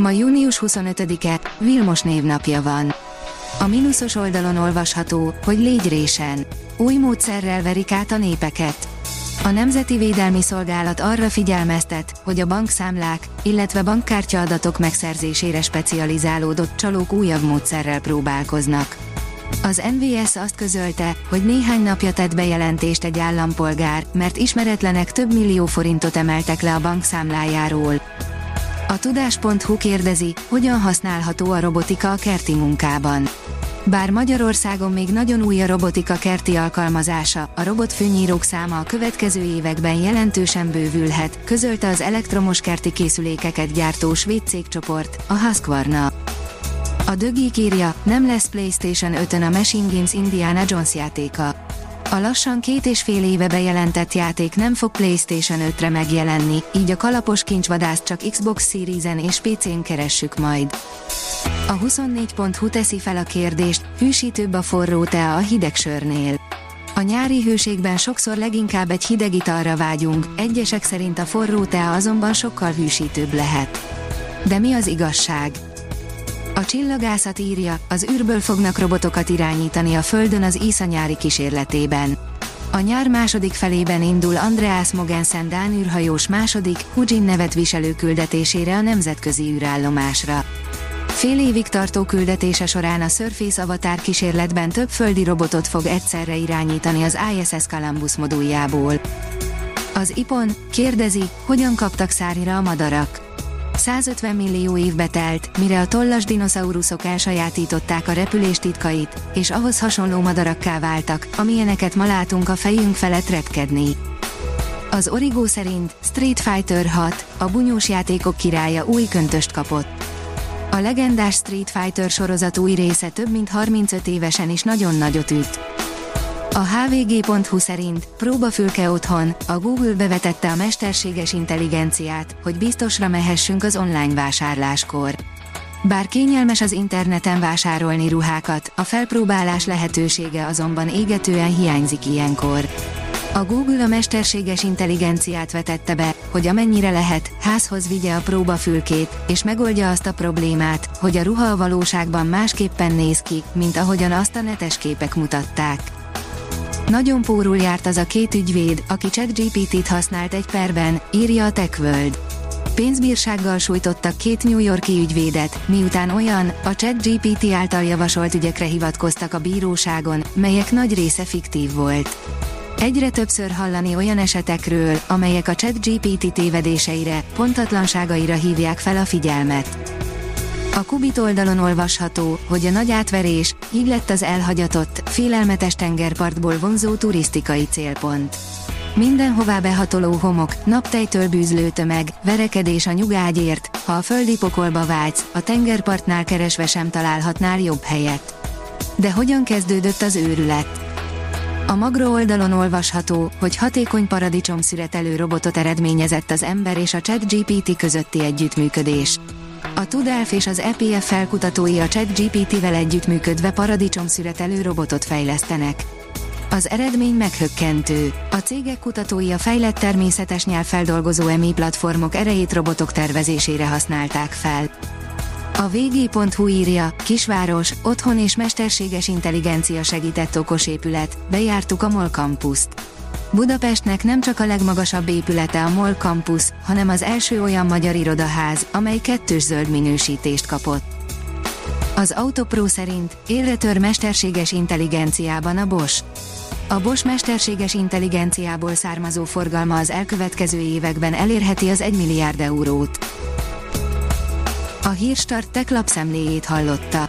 Ma június 25-e, Vilmos névnapja van. A mínuszos oldalon olvasható, hogy légy résen. Új módszerrel verik át a népeket. A Nemzeti Védelmi Szolgálat arra figyelmeztet, hogy a bankszámlák, illetve bankkártya adatok megszerzésére specializálódott csalók újabb módszerrel próbálkoznak. Az NVS azt közölte, hogy néhány napja tett bejelentést egy állampolgár, mert ismeretlenek több millió forintot emeltek le a bankszámlájáról. A tudás.hu kérdezi, hogyan használható a robotika a kerti munkában. Bár Magyarországon még nagyon új a robotika kerti alkalmazása, a robotfőnyírók száma a következő években jelentősen bővülhet, közölte az elektromos kerti készülékeket gyártó svéd cégcsoport, a Husqvarna. A dögik írja, nem lesz PlayStation 5-ön a Machine Games Indiana Jones játéka. A lassan két és fél éve bejelentett játék nem fog PlayStation 5-re megjelenni, így a kalapos kincsvadászt csak Xbox Series-en és PC-n keressük majd. A 24.hu teszi fel a kérdést, hűsítőbb a forró tea a hideg sörnél. A nyári hőségben sokszor leginkább egy hideg italra vágyunk, egyesek szerint a forró tea azonban sokkal hűsítőbb lehet. De mi az igazság? A csillagászat írja, az űrből fognak robotokat irányítani a Földön az ISA kísérletében. A nyár második felében indul Andreas Mogensen Dán űrhajós második, Hujin nevet viselő küldetésére a nemzetközi űrállomásra. Fél évig tartó küldetése során a Surface Avatar kísérletben több földi robotot fog egyszerre irányítani az ISS Columbus moduljából. Az IPON kérdezi, hogyan kaptak szárira a madarak. 150 millió évbe telt, mire a tollas dinoszauruszok elsajátították a repülés titkait, és ahhoz hasonló madarakká váltak, amilyeneket ma látunk a fejünk felett repkedni. Az Origo szerint Street Fighter 6, a bunyós játékok királya új köntöst kapott. A legendás Street Fighter sorozat új része több mint 35 évesen is nagyon nagyot üt. A hvg.hu szerint próbafülke otthon, a Google bevetette a mesterséges intelligenciát, hogy biztosra mehessünk az online vásárláskor. Bár kényelmes az interneten vásárolni ruhákat, a felpróbálás lehetősége azonban égetően hiányzik ilyenkor. A Google a mesterséges intelligenciát vetette be, hogy amennyire lehet, házhoz vigye a próbafülkét, és megoldja azt a problémát, hogy a ruha a valóságban másképpen néz ki, mint ahogyan azt a netes képek mutatták. Nagyon pórul járt az a két ügyvéd, aki ChatGPT-t használt egy perben, írja a TechWorld. Pénzbírsággal sújtottak két New Yorki ügyvédet, miután olyan, a ChatGPT által javasolt ügyekre hivatkoztak a bíróságon, melyek nagy része fiktív volt. Egyre többször hallani olyan esetekről, amelyek a ChatGPT tévedéseire, pontatlanságaira hívják fel a figyelmet. A Kubit oldalon olvasható, hogy a nagy átverés, így lett az elhagyatott, félelmetes tengerpartból vonzó turisztikai célpont. Mindenhová behatoló homok, naptejtől bűzlő tömeg, verekedés a nyugágyért, ha a földi pokolba vágysz, a tengerpartnál keresve sem találhatnál jobb helyet. De hogyan kezdődött az őrület? A Magro oldalon olvasható, hogy hatékony paradicsom szüretelő robotot eredményezett az ember és a ChatGPT közötti együttműködés. A Tudelf és az EPF felkutatói a ChatGPT-vel együttműködve paradicsomszüretelő robotot fejlesztenek. Az eredmény meghökkentő. A cégek kutatói a fejlett természetes nyelvfeldolgozó EMI platformok erejét robotok tervezésére használták fel. A vg.hu írja, kisváros, otthon és mesterséges intelligencia segített okos épület, bejártuk a MOL campuszt. Budapestnek nem csak a legmagasabb épülete a MOL Campus, hanem az első olyan magyar irodaház, amely kettős zöld minősítést kapott. Az Autopro szerint élre mesterséges intelligenciában a Bosch. A Bosch mesterséges intelligenciából származó forgalma az elkövetkező években elérheti az 1 milliárd eurót. A Hírstart tech lapszemléjét hallotta.